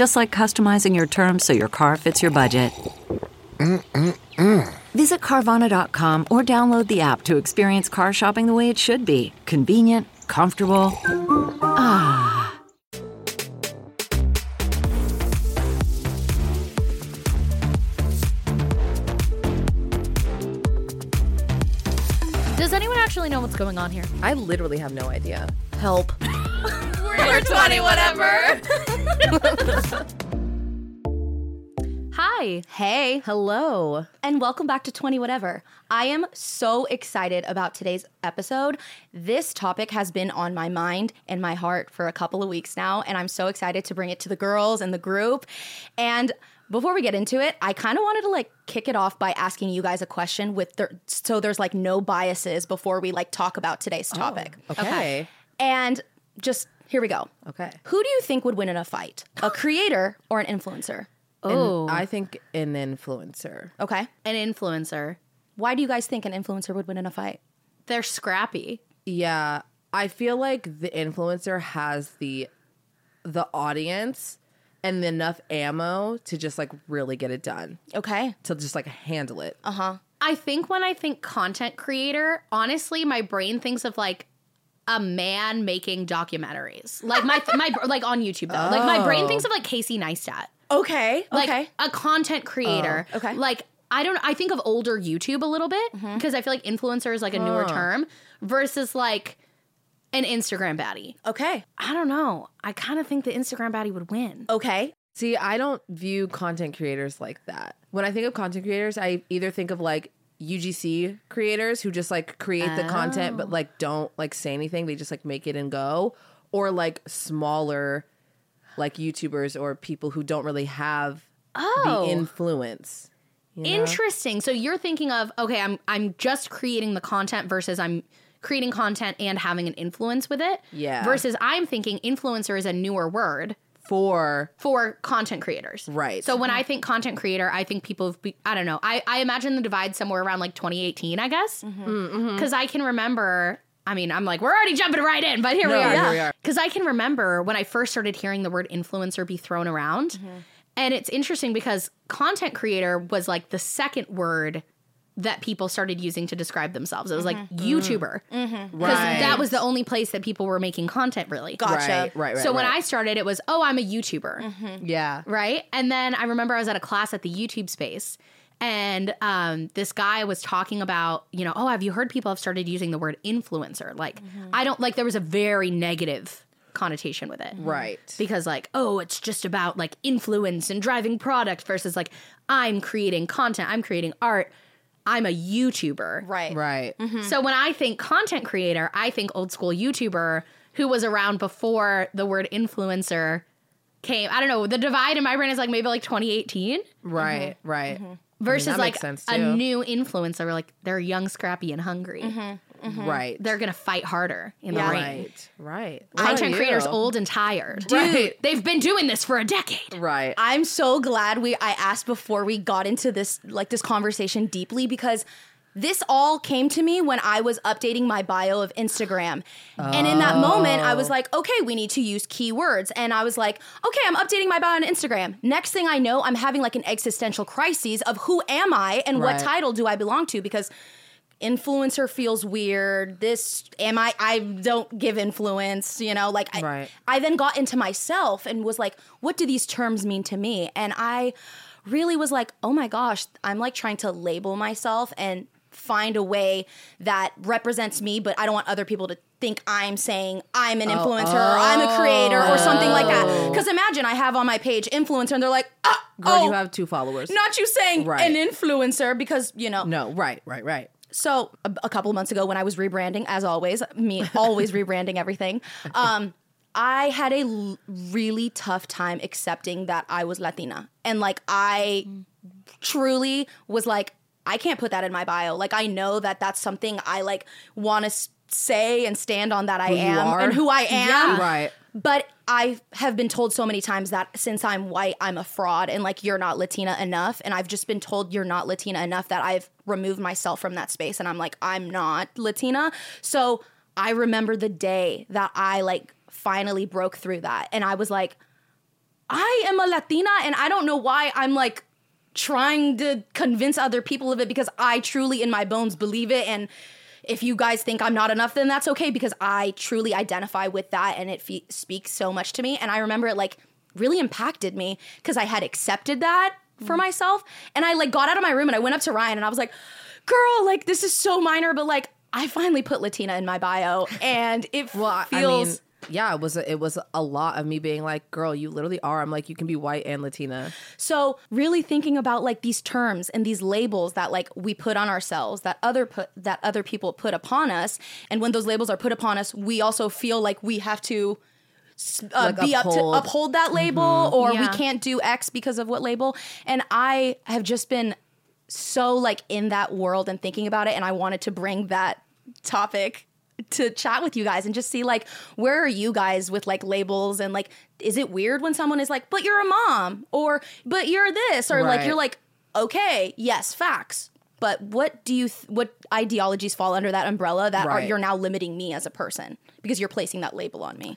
Just like customizing your terms so your car fits your budget. Visit Carvana.com or download the app to experience car shopping the way it should be convenient, comfortable. Ah. Does anyone actually know what's going on here? I literally have no idea. Help. We're 20 whatever. Hi. Hey. Hello. and welcome back to 20 whatever i am so excited about today's episode this topic has been on my mind and my heart for a couple of weeks now and i'm so excited to bring it to the girls and the group and before we get into it i kind of wanted to like kick it off by asking you guys a question with the, so there's like no biases before we like talk about today's oh, topic Okay. and just here we go Okay. who do you think would win in a fight a creator or an influencer Oh, I think an influencer. okay an influencer. why do you guys think an influencer would win in a fight They're scrappy. Yeah, I feel like the influencer has the the audience and enough ammo to just like really get it done. okay To just like handle it. Uh-huh. I think when I think content creator, honestly, my brain thinks of like a man making documentaries. Like my my like on YouTube though. Like my brain thinks of like Casey Neistat. Okay. Like okay. a content creator. Oh, okay. Like I don't I think of older YouTube a little bit mm-hmm. because I feel like influencer is like a newer term versus like an Instagram baddie. Okay. I don't know. I kind of think the Instagram baddie would win. Okay. See, I don't view content creators like that. When I think of content creators, I either think of like UGC creators who just like create the content but oh. like don't like say anything. They just like make it and go. Or like smaller like YouTubers or people who don't really have Oh. the influence. you know? Interesting. So you're thinking of okay, I'm I'm just creating the content versus I'm creating content and having an influence with it. Yeah. Versus I'm thinking influencer is a newer word For for content creators. Right. So when I think content creator, I think people have be, I don't know. I, I imagine the divide somewhere around like 2018, I guess. Mm-hmm. Because I can remember I mean, I'm like, we're already jumping right in, but here we No, we are. Because I can remember when I first started hearing the word influencer be thrown around. Mm-hmm. And it's interesting because content creator was like the second word that people started using to describe themselves. It was like mm-hmm. Mm-hmm. YouTuber. Mm-hmm. Because Mm-hmm. Right. that was the only place that people were making content really. Gotcha. right, right, right. so when. I started, it was, oh, I'm a YouTuber yeah, right? And then I remember I was at a class at the YouTube space, and um, this guy was talking about, you know, oh, have you heard people have started using the word influencer? Like, I don't like. There was a very negative connotation with it, right. Because like, oh, it's just about like influence and driving product versus like I'm creating content, I'm creating art, I'm a YouTuber, Right. Right. Mm-hmm. so when I think content creator, I think old school YouTuber who was around before the word influencer came. I don't know. The divide in my brain is like maybe like 2018 Right. Mm-hmm. Right. Mm-hmm. versus that like sense, a new influencer. We're like they're young, scrappy, and hungry. Mm-hmm. Right. They're gonna fight harder in Yeah. the ring. right. Right. What Content creators old and tired. Right. They've been doing this for a decade. Right. I'm so glad we I asked before we got into this like this conversation deeply because this all came to me when I was updating my bio of Instagram. And in that moment, I was like, okay, we need to use keywords. And I was like, okay, I'm updating my bio on Instagram. Next thing I know, I'm having like an existential crisis of who am I and what title do I belong to? Because influencer feels weird. This am I I don't give influence, you know, like I Right. I then got into myself and was like, what do these terms mean to me? And I really was like, oh my gosh, I'm like trying to label myself and find a way that represents me, but I don't want other people to think I'm saying I'm an influencer or I'm a creator or something like that. Because imagine I have on my page influencer and they're like, ah, Girl, oh, you have two followers. not you saying Right. an influencer because, you know, No, right, right, right. So a, a couple of months ago when I was rebranding, as always, me always rebranding everything. Um, I had a l- really tough time accepting that I was Latina, and like I truly was like, I can't put that in my bio. Like I know that that's something I like want to s- say and stand on that I am and who I am. Yeah. Right. But I have been told so many times that since I'm white, I'm a fraud and like you're not Latina enough. And I've just been told you're not Latina enough that I've removed myself from that space. And I'm like, I'm not Latina. So I remember the day that I like finally broke through that. And I was like, I am a Latina and I don't know why I'm like trying to convince other people of it because I truly in my bones believe it and if you guys think I'm not enough then that's okay because I truly identify with that and it fe- speaks so much to me. And I remember it like really impacted me because I had accepted that for mm. myself. And I like got out of my room and I went up to Riayn and I was like girl like this is so minor but like I finally put Latina in my bio and it Well, feels I mean, yeah, it was a, it was a lot of me being like, "Girl, you literally are." I'm like, you can be white and Latina. So really thinking about like these terms and these labels that like we put on ourselves that other put that other people put upon us, and when those labels are put upon us, we also feel like we have to uh, Like be up to uphold. uphold that label, or Yeah. we can't do X because of what label. And I have just been so like in that world and thinking about it, and I wanted to bring that topic to chat with you guys and just see like where are you guys with like labels and like is it weird when someone is like but you're a mom or but you're this or like you're like okay yes facts but what do you th- what ideologies fall under that umbrella that are you're now limiting me as a person because you're placing that label on me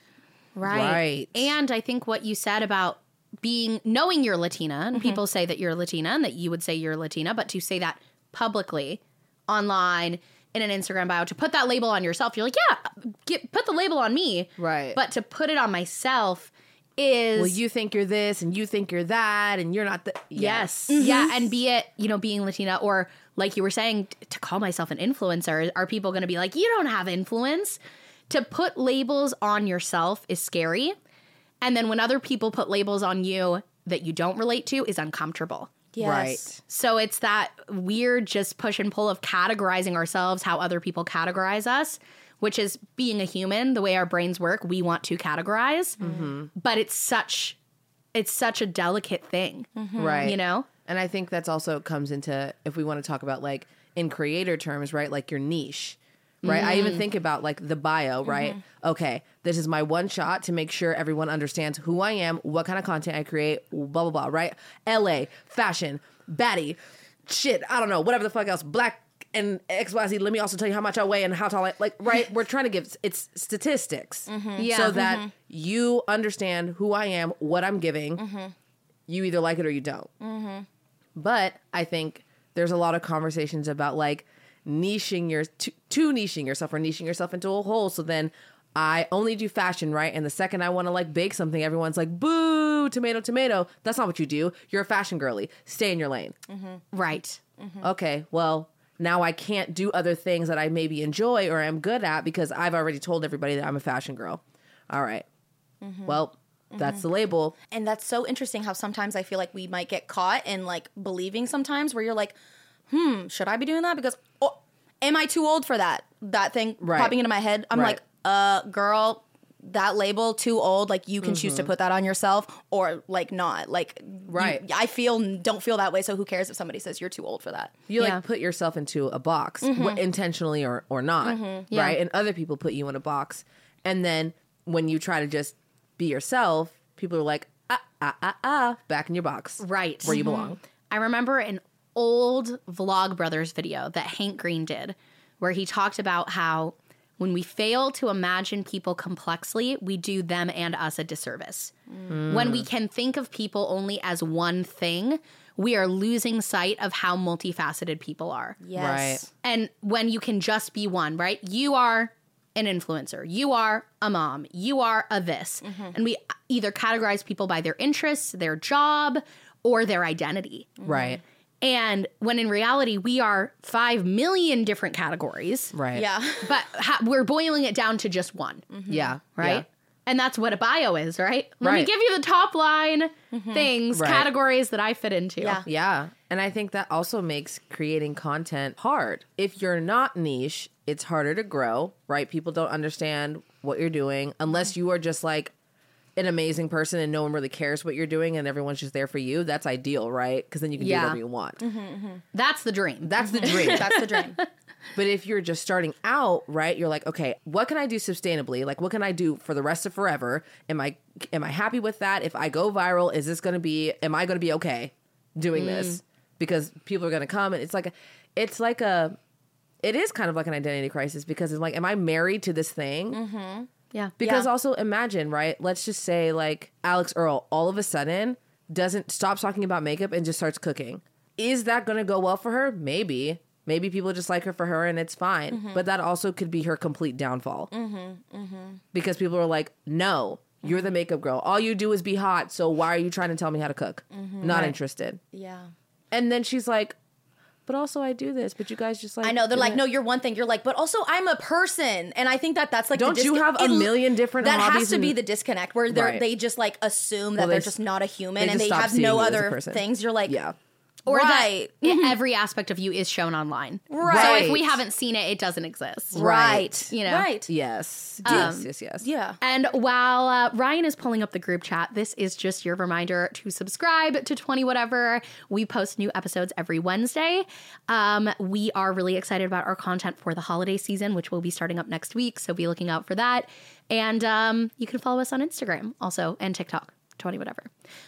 Right. Right. And I think what you said about being knowing you're Latina, and mm-hmm. people say that you're Latina and that you would say you're Latina, but to say that publicly online in an Instagram bio, to put that label on yourself, you're like, yeah, get, put the label on me. Right. But to put it on myself is Well, you think you're this and you think you're that, and you're not the. Yes. Mm-hmm. Yeah. And be it, you know, being Latina or like you were saying, t- to call myself an influencer, are people going to be like, you don't have influence? To put labels on yourself is scary. And then when other people put labels on you that you don't relate to is uncomfortable. Yes Right. So it's that weird just push and pull of categorizing ourselves how other people categorize us, which is being a human, the way our brains work, we want to categorize. Mm-hmm. But it's such it's such a delicate thing. Mm-hmm. Right. You know? And I think that's also comes into if we want to talk about like in creator terms, right? Like your niche. Right. I even mm. think about like the bio, right? Mm-hmm. Okay, this is my one shot to make sure everyone understands who I am, what kind of content I create, blah blah blah, right? LA, fashion, baddie, shit, I don't know, whatever the fuck else, black and XYZ. Let me also tell you how much I weigh and how tall I like, right? We're trying to give it's statistics. Mm-hmm. Yeah. So that mm-hmm. you understand who I am, what I'm giving. You either like it or you don't. But I think there's a lot of conversations about like niching your to, to niching yourself or niching yourself into a hole. So then I only do fashion, right? And the second I want to like bake something, everyone's like, boo, tomato, tomato. That's not what you do. You're a fashion girly. Stay in your lane. Mm-hmm. Right. Mm-hmm. Okay, well, now I can't do other things that I maybe enjoy or am good at because I've already told everybody that I'm a fashion girl. All right. Mm-hmm. Well, that's the label. and that's so interesting how sometimes I feel like we might get caught in like believing sometimes where you're like, hmm, should I be doing that? Because oh, am I too old for that? That thing Right. popping into my head. I'm Right. like, uh, girl, that label too old. Like you can choose to put that on yourself or like not. Like you- Right. I feel don't feel that way. So who cares if somebody says you're too old for that? You Yeah. like put yourself into a box, wh- intentionally or or not, Yeah. right? And other people put you in a box, and then when you try to just be yourself, people are like, ah ah ah ah, back in your box, Right. where you belong. I remember an old Vlog Brothers video that Hank Green did where he talked about how When we fail to imagine people complexly, we do them and us a disservice. When we can think of people only as one thing, we are losing sight of how multifaceted people are. Yes. And when you can just be one, right? You are an influencer, you are a mom, you are a this. Mm-hmm. And we either categorize people by their interests, their job, or their identity. Right. And when in reality, we are 5 million different categories, Right. Yeah. but ha- we're boiling it down to just one, mm-hmm. Yeah. right? Yeah. And that's what a bio is, right? Let me give you the top line mm-hmm. things, Right. categories that I fit into. Yeah. Yeah. And I think that also makes creating content hard. If you're not niche, it's harder to grow, right? People don't understand what you're doing unless you are just like an amazing person and no one really cares what you're doing and everyone's just there for you. That's ideal, right? Because then you can Yeah. do whatever you want. Mm-hmm, mm-hmm. That's the dream. That's the dream. That's the dream. But if you're just starting out, right, you're like, okay, what can I do sustainably? Like what can I do for the rest of forever? Am I am I happy with that? If I go viral, is this going to be am I going to be okay doing this? Mm. Because people are going to come and it's like a, it's like a it is kind of like an identity crisis because it's like am I married to this thing? Mm-hmm. Yeah. Because Yeah. also imagine, right? Let's just say like Alix Earle all of a sudden doesn't stop talking about makeup and just starts cooking. Is that going to go well for her? Maybe. Maybe people just like her for her and it's fine. Mm-hmm. But that also could be her complete downfall. Because people are like, no, you're the makeup girl. All you do is be hot. So why are you trying to tell me how to cook? Mm-hmm. Not interested. Yeah. And then she's like, but also I do this. But you guys just like I know they're like, it." no, you're one thing. You're like, but also I'm a person, and I think that that's like. the Don't you have a million different That has to be the disconnect where they Right. they just like assume that Well, they're they just not a human they and they have no you as a other things. You're like, Yeah. Or Right. that every aspect of you is shown online. Right. So if we haven't seen it, it doesn't exist. right, You know? right, Yes. Um, yes, yes, yes. yeah. And while uh, Riayn is pulling up the group chat, this is just your reminder to subscribe to 20 Whatever. We post new episodes every Wednesday. Um, we are really excited about our content for the holiday season, which will be starting up next week. So be looking out for that. And um, you can follow us on Instagram also and TikTok. 20 whatever.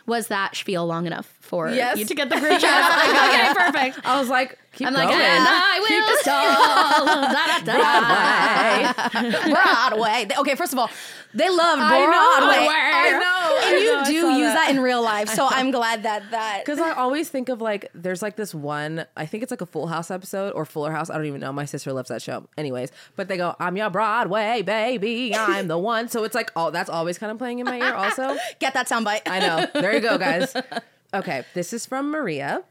Was that spiel long enough for Yes. you to get the group chat? okay, perfect. I was like, keep I'm going. like, and I will stall. Da, da, da. Broadway. Okay, first of all, they love I know, Broadway. I know, and you know, do use that. that in real life. So I'm glad that that Because I always think of like, there's like this one, I think it's like a Full House episode or Fuller House. I don't even know. My sister loves that show. Anyways, but they go, I'm your Broadway baby. I'm the one. So it's like, oh, that's always kind of playing in my ear also. get that soundbite. I know. There you go, guys. Okay, this is from Maria.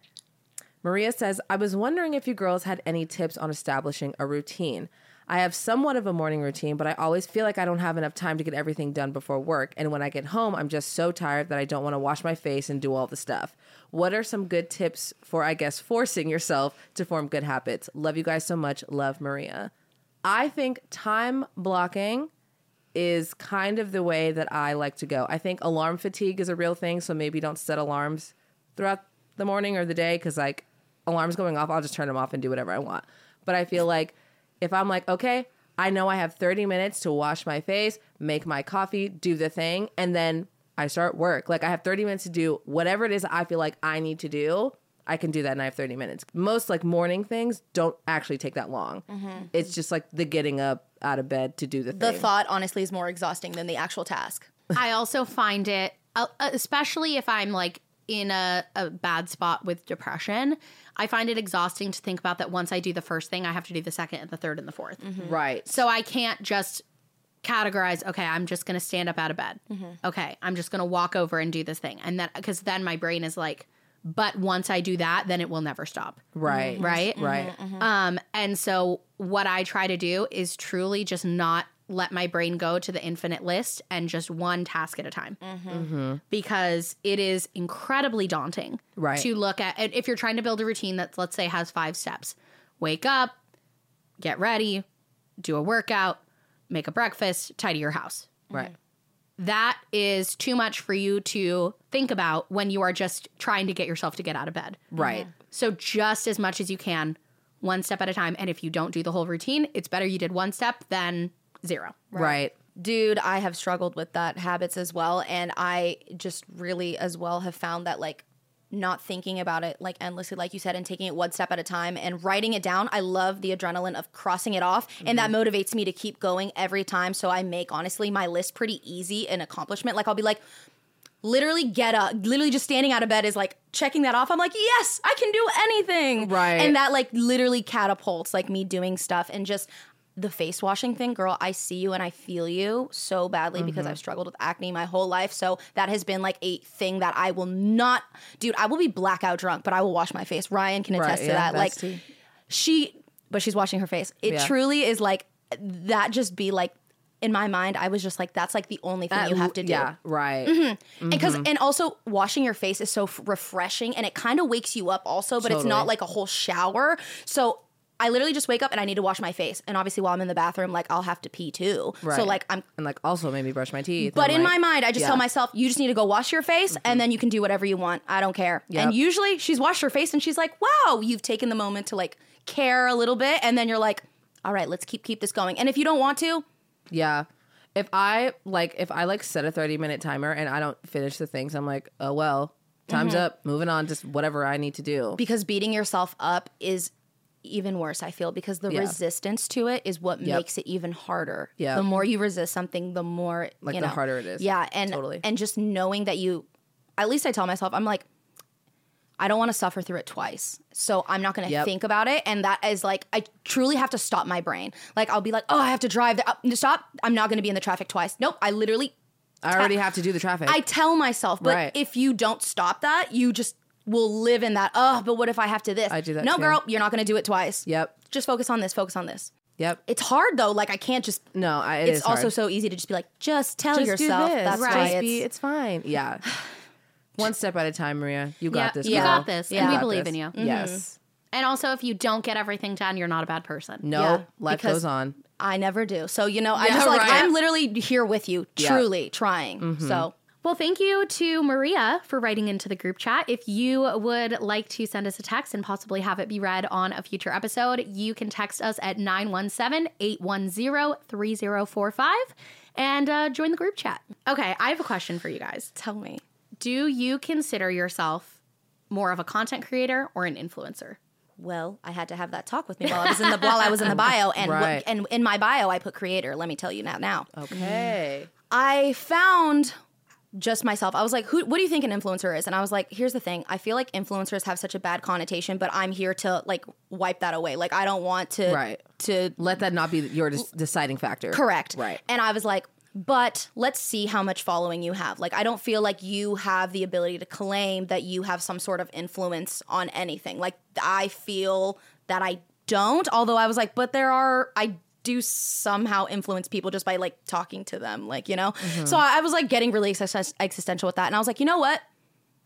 Maria says, I was wondering if you girls had any tips on establishing a routine. I have somewhat of a morning routine, but I always feel like I don't have enough time to get everything done before work. And when I get home, I'm just so tired that I don't want to wash my face and do all the stuff. What are some good tips for, I guess, forcing yourself to form good habits? Love you guys so much. Love, Maria. I think time blocking is kind of the way that I like to go. I think alarm fatigue is a real thing, so maybe don't set alarms throughout the morning or the day because like alarms going off, I'll just turn them off and do whatever I want. But I feel like if I'm like, okay, I know I have 30 minutes to wash my face, make my coffee, do the thing, and then I start work. Like I have 30 minutes to do whatever it is I feel like I need to do. I can do that and I have 30 minutes. Most like morning things don't actually take that long. Mm-hmm. It's just like the getting up out of bed to do the the thing. thought honestly is more exhausting than the actual task. I also find it, uh, uh, especially if I'm like in a, a bad spot with depression, I find it exhausting to think about that once I do the first thing, I have to do the second and the third and the 4th mm-hmm. Right. So I can't just categorize, okay, I'm just going to stand up out of bed. Mm-hmm. Okay, I'm just going to walk over and do this thing. And then, because then my brain is like, but once I do that, then it will never stop. Right. Right? Right. Mm-hmm, mm-hmm. Mm-hmm. Um, and so what I try to do is truly just not let my brain go to the infinite list and just one task at a time. Because it is incredibly daunting Right. to look at if you're trying to build a routine that let's say has five steps. Wake up, get ready, do a workout, make a breakfast, tidy your house. Right. That is too much for you to think about when you are just trying to get yourself to get out of bed. Right. So just as much as you can, one step at a time. And if you don't do the whole routine, it's better you did one step than zero. Right. Dude, I have struggled with that habits as well. And I just really as well have found that like not thinking about it like endlessly, like you said, and taking it one step at a time and writing it down. I love the adrenaline of crossing it off, and that mm-hmm. motivates me to keep going every time. So I make honestly my list pretty easy an accomplishment. Like I'll be like, literally get up, literally just standing out of bed is like checking that off. I'm like, yes, I can do anything. Right. And that like literally catapults like me doing stuff and just the face washing thing, girl, I see you and I feel you so badly Mm-hmm. because I've struggled with acne my whole life. So that has been like a thing that I will not, dude, I will be blackout drunk, but I will wash my face. Riayn can attest Right, to yeah, that. Like bestie. she, but she's washing her face. It Yeah. truly is like that just be like, in my mind, I was just like, that's like the only thing you have to do. Yeah, right. Because and also washing your face is so f- refreshing and it kind of wakes you up also, but it's not like a whole shower. So I literally just wake up and I need to wash my face. And obviously while I'm in the bathroom, like I'll have to pee too. So like I'm And like also maybe brush my teeth. but in like- my mind, I just yeah. tell myself, you just need to go wash your face and then you can do whatever you want. I don't care. Yep. And usually she's washed her face and she's like, wow, you've taken the moment to like care a little bit. And then you're like, all right, let's keep keep this going. And if you don't want to, Yeah. If I like if I like set a 30 minute timer and I don't finish the things, I'm like, oh well, time's Mm-hmm. up, moving on, just whatever I need to do. because beating yourself up is even worse i feel because the Yeah. resistance to it is what Yep. makes it even harder Yeah. the more you resist something the more Like, you the harder it is. yeah and Totally. and just knowing that you at least i tell myself i'm like i don't want to suffer through it twice so i'm not going to Yep. think about it and that is like i truly have to stop my brain like i'll be like oh i have to drive there. Uh, stop i'm not going to be in the traffic twice nope i literally I already have to do the traffic. I tell myself, but Right. if you don't stop that, you just will live in that. Oh, but what if I have to this? I do that No, too. girl, you're not going to do it twice. Yep. Just focus on this. Focus on this. yep. It's hard though. Like I can't just. No, I, it it's is also hard. so easy to just be like, just tell Just do yourself. this. That's Right. why Just it's. be- it's fine. Yeah. One step at a time, Maria. You got Yeah, this. you girl. got this, and we believe this. in you. Yes. And also, if you don't get everything done, you're not a bad person. No, Yeah, life because- goes on. I never do. So you know, I Yeah, just like right. I'm literally here with you, Yeah. Mm-hmm. truly trying. So Well, thank you to Maria for writing into the group chat. If you would like to send us a text and possibly have it be read on a future episode, you can text us at 917 810 3045 and uh, join the group chat. Okay, I have a question for you guys. tell me. Do you consider yourself more of a content creator or an influencer? Well, I had to have that talk with me while I was in the while I was in the bio, and what- Right. and in my bio I put creator. Let me tell you now. Now Okay. I found just myself. I was like, Who, what do you think an influencer is? And I was like, here's the thing. I feel like influencers have such a bad connotation, but I'm here to like wipe that away. Like I don't want to Right. to Let that not be your des- deciding factor. correct. Right. And I was like, but let's see how much following you have. Like I don't feel like you have the ability to claim that you have some sort of influence on anything. Like I feel that I don't, although I was like, but there are I do somehow influence people just by like talking to them, like, you know? Mm-hmm. So I was like getting really exist- existential with that. And I was like, you know what?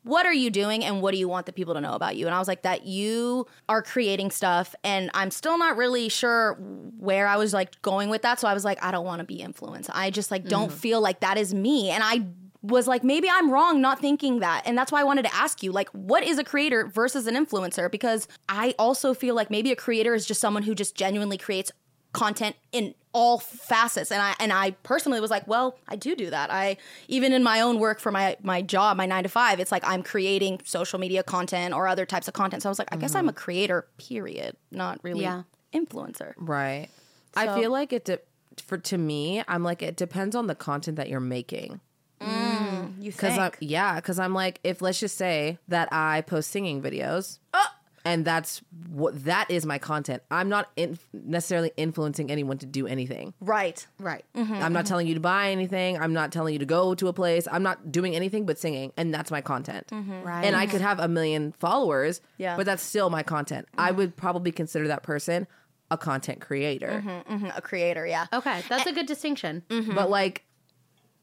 What are you doing and what do you want the people to know about you? And I was like, that you are creating stuff. And I'm still not really sure where I was like going with that. So I was like, I don't want to be influenced. I just like don't feel like that is me. And I was like, maybe I'm wrong not thinking that. And that's why I wanted to ask you, like, what is a creator versus an influencer? Because I also feel like maybe a creator is just someone who just genuinely creates content in all facets and i and i personally was like well i do do that i even in my own work for my my job my 9 to 5 it's like i'm creating social media content or other types of content so i was like i guess i'm a mm-hmm. creator period not really Yeah. influencer Right. I feel like it de- for to me, I'm like it depends on the content that you're making. Mm, you Cuz think I'm yeah, cuz I'm like if let's just say that I post singing videos oh, and that's what that is my content. I'm not in, necessarily influencing anyone to do anything. right Right. Mm-hmm, I'm not mm-hmm. telling you to buy anything. I'm not telling you to go to a place. I'm not doing anything but singing, and that's my content. Mm-hmm. Right. And I could have a million followers, Yeah. but that's still my content. I would probably consider that person a content creator. Mhm, a creator yeah Okay, that's a good distinction. But like,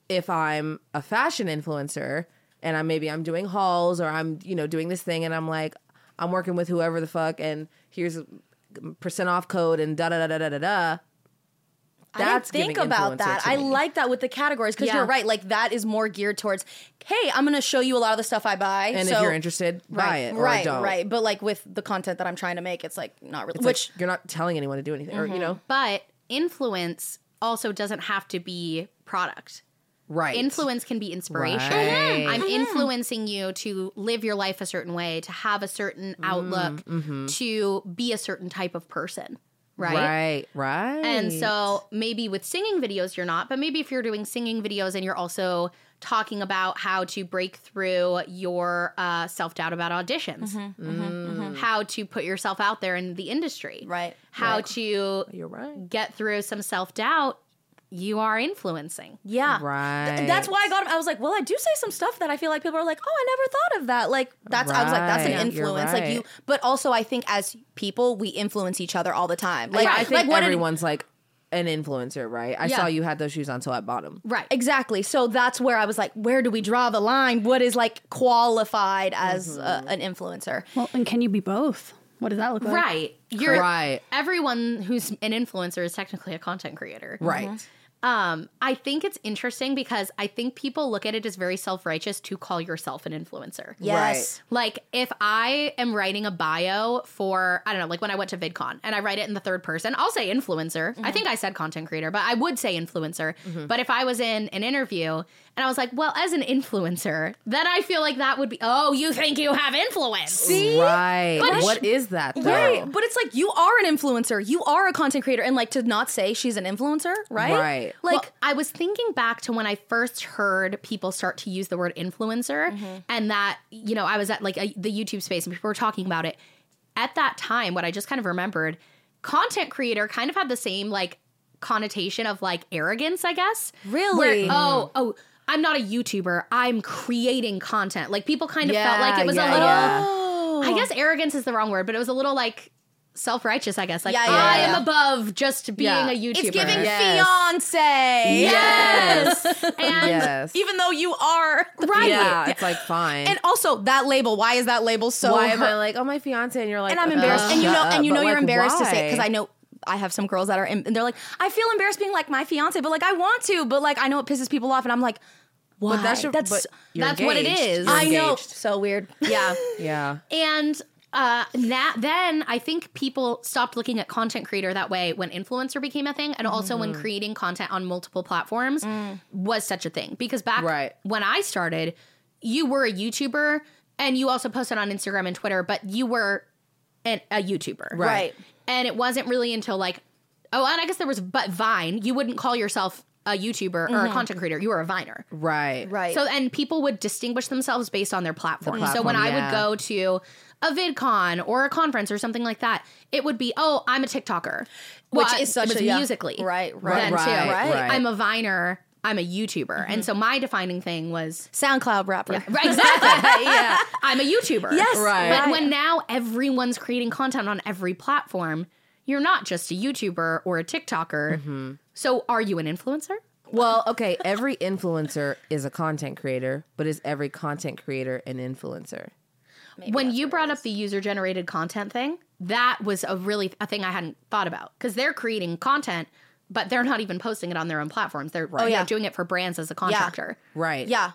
if I'm a fashion influencer and I'm maybe I'm doing hauls or I'm you know doing this thing and I'm like I'm working with whoever the fuck and here's a percent off code and da da da da da da da. I didn't think about that. I like that with the categories because Yeah. you're right. Like that is more geared towards, hey, I'm going to show you a lot of the stuff I buy. And so- if you're interested, buy right, it or right, don't. right. But like with the content that I'm trying to make, it's like not really. It's which like you're not telling anyone to do anything, or you mm-hmm. know, But influence also doesn't have to be product. Right. Influence can be inspiration. Right. I'm influencing you to live your life a certain way, to have a certain Mm, outlook, mm-hmm. to be a certain type of person. Right. Right. Right. And so maybe with singing videos, you're not, but maybe if you're doing singing videos and you're also talking about how to break through your uh, self doubt about auditions, how to put yourself out there in the industry, Right. How to You're right. get through some self doubt, you are influencing. Yeah. Right. Th- That's why I got him. I was like, well, I do say some stuff that I feel like people are like, oh, I never thought of that. Like that's I was like, that's an Right. Influence. Like you but also I think as people, we influence each other all the time. Like yeah, I think like what did- everyone's like an influencer, right? I Yeah. saw you had those shoes on, so I bought them. Right. Exactly. So that's where I was like, where do we draw the line? What is like qualified as uh, an influencer? Well, and can you be both? What does that look like? Right. You're Right. everyone who's an influencer is technically a content creator. Right. Mm-hmm. Um, I think it's interesting because I think people look at it as very self righteous to call yourself an influencer. Yes. Like if I am writing a bio for I don't know, like when I went to VidCon and I write it in the third person, I'll say influencer. I mm-hmm. think I said content creator, but I would say influencer. Mm-hmm. But if I was in an interview and I was like, well, as an influencer, then I feel like that would be, oh, you think you have influence? See? Right. But- what is that though? Right. But it's like you are an influencer. You are a content creator. And like to not say she's an influencer, right? Right. Like Well, I was thinking back to when I first heard people start to use the word influencer, mm-hmm. and that you know I was at like a, the YouTube space and people were talking about it. At that time, what I just kind of remembered, content creator kind of had the same like connotation of like arrogance, I guess. Really? Where, oh, oh. I'm not a YouTuber. I'm creating content. Like people kind of Yeah, felt like it was yeah, a little. yeah. I guess oh. arrogance is the wrong word, but it was a little like self righteous. I guess like Yeah, yeah, I yeah. am above just being Yeah. a YouTuber. it's giving Yes. fiance. Yes. and Yes. Even though you are right. Yeah, it's like fine. And also that label, why is that label so why am hurt- I like, oh my fiance, and you're like, and I'm embarrassed. "Ugh, and you know, shut and you know, But, you're like, embarrassed to say because? I know I have some girls that are, and they're like, I feel embarrassed being like my fiance, but like I want to, but like I know it pisses people off, and I'm like, why? But that's your, that's but that's what it is. I know, so weird. Yeah. Yeah. And uh na- then I think people stopped looking at content creator that way when influencer became a thing and also when creating content on multiple platforms was such a thing because back Right. when I started you were a YouTuber and you also posted on Instagram and Twitter but you were an, a YouTuber Right. and it wasn't really until like oh and I guess there was but Vine you wouldn't call yourself a YouTuber or a mm-hmm. content creator you were a Viner Right. Right. so and people would distinguish themselves based on their platform. so when platform, I would go to a VidCon or a conference or something like that, it would be, oh, I'm a TikToker, Which Well, is such it was a- yeah. Musical.ly Right, right. then Right, too. right, right. I'm a Viner. I'm a YouTuber, and so my defining thing was SoundCloud rapper. right, exactly. yeah, I'm a YouTuber. Yes, Right. But right. when now everyone's creating content on every platform, you're not just a YouTuber or a TikToker. Mm-hmm. So are you an influencer? Well, okay, every influencer is a content creator, but is every content creator an influencer? when you brought up the user generated content thing, that was a really a thing I hadn't thought about because they're creating content, but they're not even posting it on their own platforms. They're you know, yeah. doing it for brands as a contractor. Right. Yeah.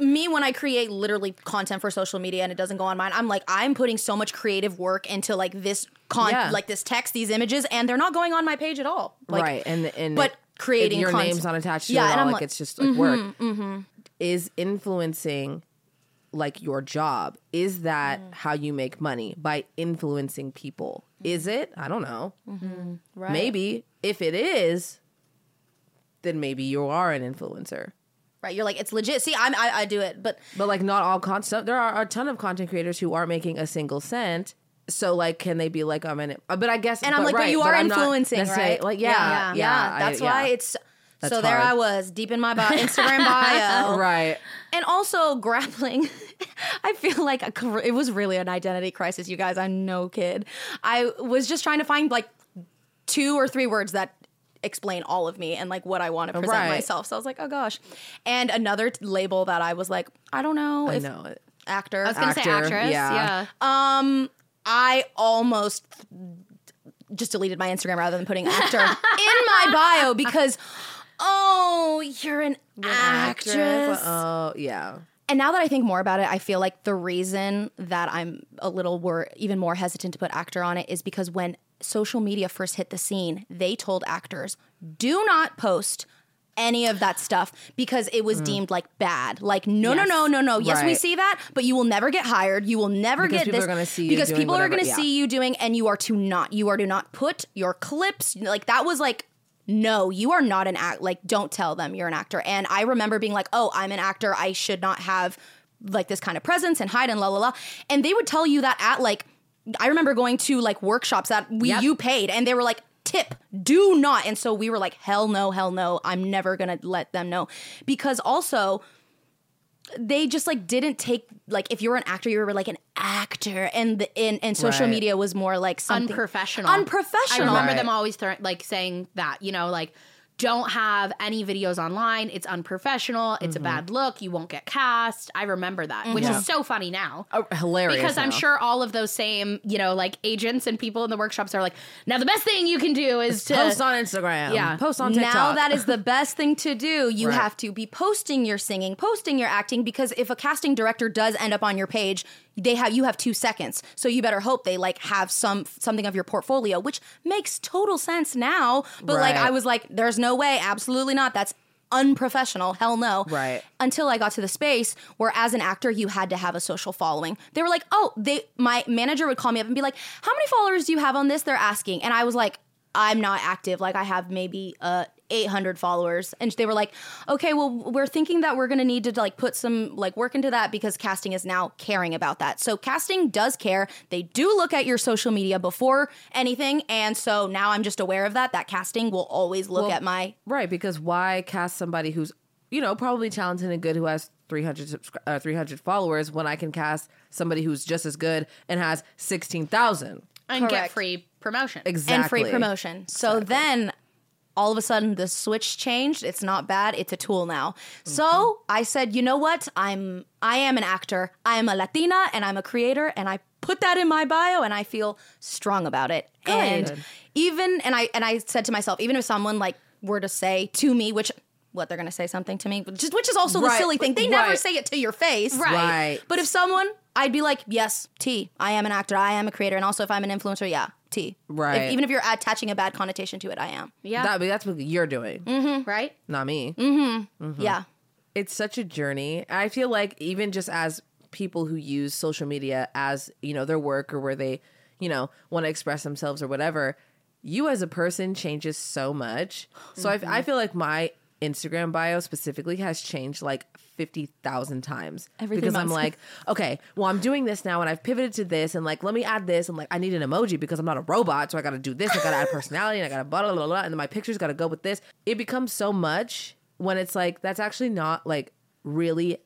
Me, when I create literally content for social media and it doesn't go on mine, I'm like, I'm putting so much creative work into like this con, Yeah. like this text, these images, and they're not going on my page at all. Like, right. And and but creating your content- name's not attached to Yeah, it and at all. I'm Like, like- it's just like mm-hmm, work. Mm-hmm. Is influencing like your job? Is that mm. how you make money by influencing people? Is it? I don't know. Right. Maybe if it is, then maybe you are an influencer. Right. You're like, it's legit. See, I'm, I, I do it, but But like not all content. There are a ton of content creators who aren't making a single cent. So like, can they be like, I'm in it? Uh, but I guess, and I'm like, but you are influencing, right? Like, yeah, yeah, I- that's yeah. why it's. That's so there. I was, deep in my bio, Instagram bio, right. and also grappling. I feel like a, it was really an identity crisis, you guys. I'm no kid. I was just trying to find like two or three words that explain all of me and like what I want to present Right. myself. So I was like, oh gosh. And another t- label that I was like, I don't know I if know it. actor. I was gonna say actress. yeah. Yeah. Um, I almost just deleted my Instagram rather than putting actor in my bio because, oh, you're an actress. Oh yeah. And now that I think more about it, I feel like the reason that I'm a little wor- even more hesitant to put actor on it is because when social media first hit the scene, they told actors, do not post any of that stuff because it was mm. deemed like bad. Like, no, no, Yes. no, no, no. Yes, we see that, but you will never get hired. You will never Because get people this are gonna see you because people are going to yeah. see you doing, and you are to not. You are to not put your clips like that was like. No, you are not an act. Like, don't tell them you're an actor. And I remember being like, "Oh, I'm an actor. I should not have like this kind of presence and hide and la la la." And they would tell you that at like, I remember going to like workshops that we Yep. you paid, and they were like, "Tip, do not." And so we were like, "Hell no, hell no. I'm never gonna let them know," because also they just like didn't take like if you were an actor you were like an actor and the in and social Right. media was more like something unprofessional. unprofessional I remember Right. them always thro- like saying that, you know, like don't have any videos online. It's unprofessional. It's Mm-hmm. a bad look. You won't get cast. I remember that, which is so funny now. Oh, hilarious. Because I'm sure all of those same, you know, like agents and people in the workshops are like, now the best thing you can do is to post on Instagram. Yeah. Post on TikTok. now that is the best thing to do you Right. have to be posting your singing posting your acting because if a casting director does end up on your page they have you have two seconds. So you better hope they like have some something of your portfolio which makes total sense now. But like i was like there's no way. Absolutely not. That's unprofessional. Hell no. Right. until i got to the space where as an actor you had to have a social following. They were like oh they my manager would call me up and be like how many followers do you have on this they're asking. And i was like i'm not active. Like i have maybe uh 800 followers and they were like okay well we're thinking that we're going to need to like put some like work into that because casting is now caring about that so casting does care they do look at your social media before anything and so now i'm just aware of that that casting will always look Well, at my Right, because why cast somebody who's, you know, probably talented and good who has 300 subscri- uh, 300 followers when I can cast somebody who's just as good and has 16,000. and get free promotion. Exactly. and free promotion. So then all of a sudden the switch changed. It's not bad. It's a tool now. So mm-hmm. I said, you know what? I'm I am an actor. I am a Latina and I'm a creator and I put that in my bio and I feel strong about it. And even and I and I said to myself, even if someone like were to say to me, which what they're gonna say something to me, which is, which is also the silly thing. They right. never say it to your face. Right. Right. But if someone, I'd be like, yes, T. I am an actor. I am a creator, and also if I'm an influencer, yeah, T. Right. If, even if you're attaching a bad connotation to it, I am. yeah. That, that's what you're doing, mm-hmm. right? not me. Mm-hmm. mm-hmm. Yeah. It's such a journey. I feel like even just as people who use social media as, you know, their work or where they, you know, want to express themselves or whatever, you as a person changes so much. So I, I mm-hmm. feel like my Instagram bio specifically has changed like 50,000 times Every three because I'm like, okay, well, I'm doing this now and I've pivoted to this and like, let me add this and like, I need an emoji because I'm not a robot. So I got to do this. I got to add personality and I got to blah, blah, blah, blah. And then my pictures got to go with this. It becomes so much when it's like, that's actually not like really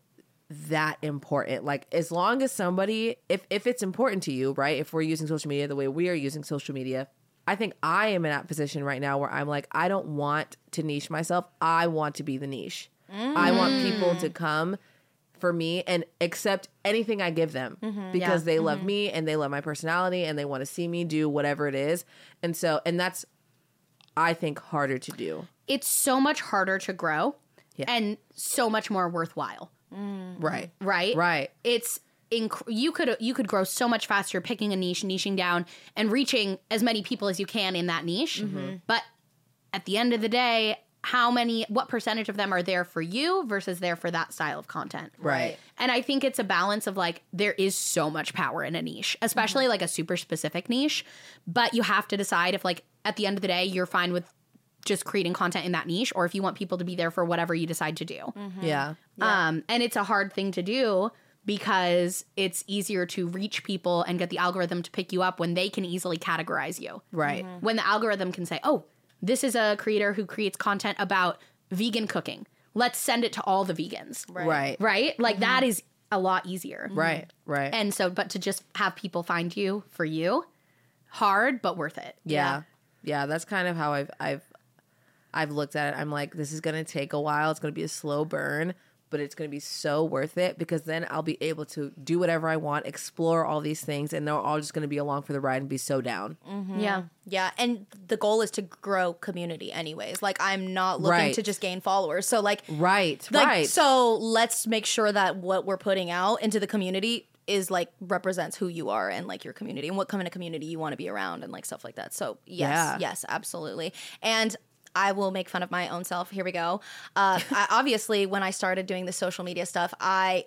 that important. Like as long as somebody if if it's important to you, right? If we're using social media the way we are using social media, I think I am in that position right now where I'm like I don't want to niche myself. I want to be the niche. I want people to come for me and accept anything I give them mm-hmm. because they love mm-hmm. me and they love my personality and they want to see me do whatever it is. And so and that's I think harder to do. It's so much harder to grow Yeah. and so much more worthwhile. Mm. Right. right? Right. It's inc- you could you could grow so much faster picking a niche, niching down, and reaching as many people as you can in that niche. Mm-hmm. But at the end of the day, how many, what percentage of them are there for you versus there for that style of content? Right. And I think it's a balance of like there is so much power in a niche, especially Mm-hmm. like a super specific niche. But you have to decide if like at the end of the day you're fine with just creating content in that niche, or if you want people to be there for whatever you decide to do. Yeah. Um, and it's a hard thing to do because it's easier to reach people and get the algorithm to pick you up when they can easily categorize you. Right. Mm-hmm. When the algorithm can say, oh, this is a creator who creates content about vegan cooking. Let's send it to all the vegans. Right. Right? Like mm-hmm. that is a lot easier. Mm-hmm. Right. Right. And so, but to just have people find you for you, hard, but worth it. Yeah. yeah. that's kind of how I've I've I've looked at it. I'm like, this is gonna take a while. It's gonna be a slow burn, but it's gonna be so worth it because then I'll be able to do whatever I want, explore all these things, and they're all just gonna be along for the ride and be so down. Mm-hmm. Yeah. Yeah, and the goal is to grow community anyways. Like I'm not looking Right. to just gain followers. So like Right. like right. so let's make sure that what we're putting out into the community is like represents who you are and like your community and what kind of community you want to be around and like stuff like that. So yes, Yeah. yes, absolutely. And I will make fun of my own self. Here we go. Uh, I, obviously, when I started doing the social media stuff, I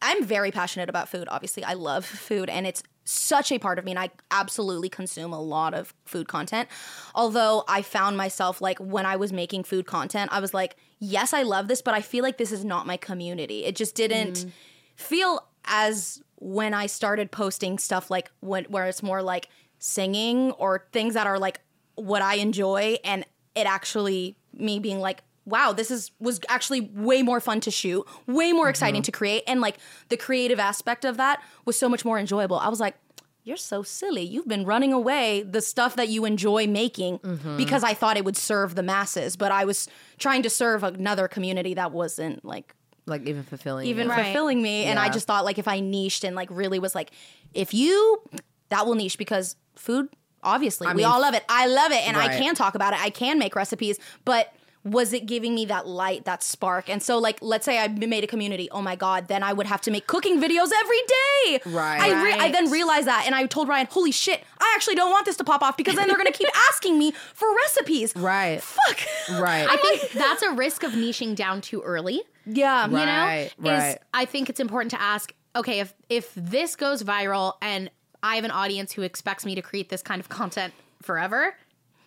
I'm very passionate about food. Obviously, I love food, and it's such a part of me, and I absolutely consume a lot of food content. Although I found myself like when I was making food content, I was like, yes, I love this, but I feel like this is not my community. It just didn't feel as when I started posting stuff like when where it's more like singing or things that are like what I enjoy and it actually me being like wow this is was actually way more fun to shoot way more exciting mm-hmm. to create. And like the creative aspect of that was so much more enjoyable. I was like you're so silly. You've been running away the stuff that you enjoy making mm-hmm. because i thought it would serve the masses. But i was trying to serve another community that wasn't like Like even fulfilling. even you. fulfilling me. And I just thought like if I niched and like really was like, if you that will niche because food, obviously, we mean, all love it. I love it, and I can talk about it. I can make recipes, but was it giving me that light, that spark? And so, like, let's say I made a community. Oh my god, then I would have to make cooking videos every day. Right. I, re- I then realized that, and I told Riayn, "Holy shit! I actually don't want this to pop off because then they're gonna keep asking me for recipes." Right. Fuck. Right. I think that's a risk of niching down too early. Yeah. you know Right, is right. i think it's important to ask okay if if this goes viral and i have an audience who expects me to create this kind of content forever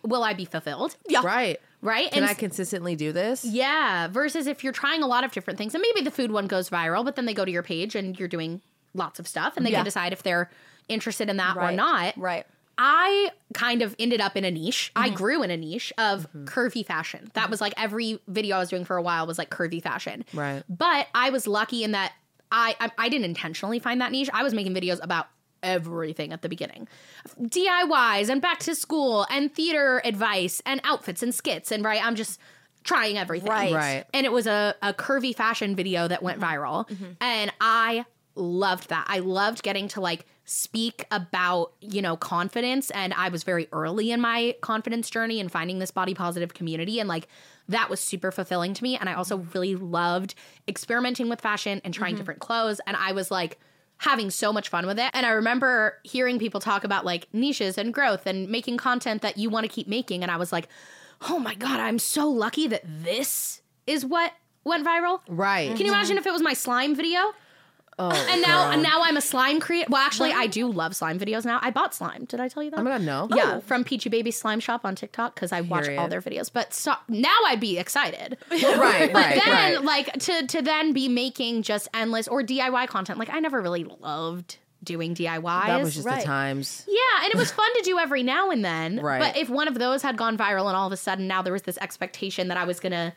will i be fulfilled Yeah. Right. right Can and I consistently do this? yeah versus if you're trying a lot of different things and maybe the food one goes viral but then they go to your page and you're doing lots of stuff and they Yeah. can decide if they're interested in that or not Right. I kind of ended up in a niche. I Mm-hmm. grew in a niche of curvy fashion. That was like every video I was doing for a while was like curvy fashion. Right. But I was lucky in that I, I I didn't intentionally find that niche. I was making videos about everything at the beginning. DIYs and back to school and theater advice and outfits and skits and right I'm just trying everything. Right. Right. And it was a, a curvy fashion video that went mm-hmm. viral. Mm-hmm. And I loved that. I loved getting to like speak about, you know, confidence. And I was very early in my confidence journey and finding this body positive community. And like that was super fulfilling to me. And I also really loved experimenting with fashion and trying mm-hmm. different clothes. And I was like, having so much fun with it. And I remember hearing people talk about like niches and growth and making content that you want to keep making. And I was like, oh my God, I'm so lucky that this is what went viral. Right. Can you imagine if it was my slime video? Oh, And now, and now I'm a slime creator. Well, actually, I do love slime videos now. I bought slime. Did I tell you that? Oh my god, no. Yeah, from Peachy Baby Slime Shop on TikTok because I watch all their videos. But stop, now I'd be excited. Right, But right, then, right. like to to then be making just endless or DIY content. Like I never really loved doing DIYs. that was just Right. the times. yeah, and it was fun to do every now and then. Right. But if one of those had gone viral and all of a sudden now there was this expectation that I was gonna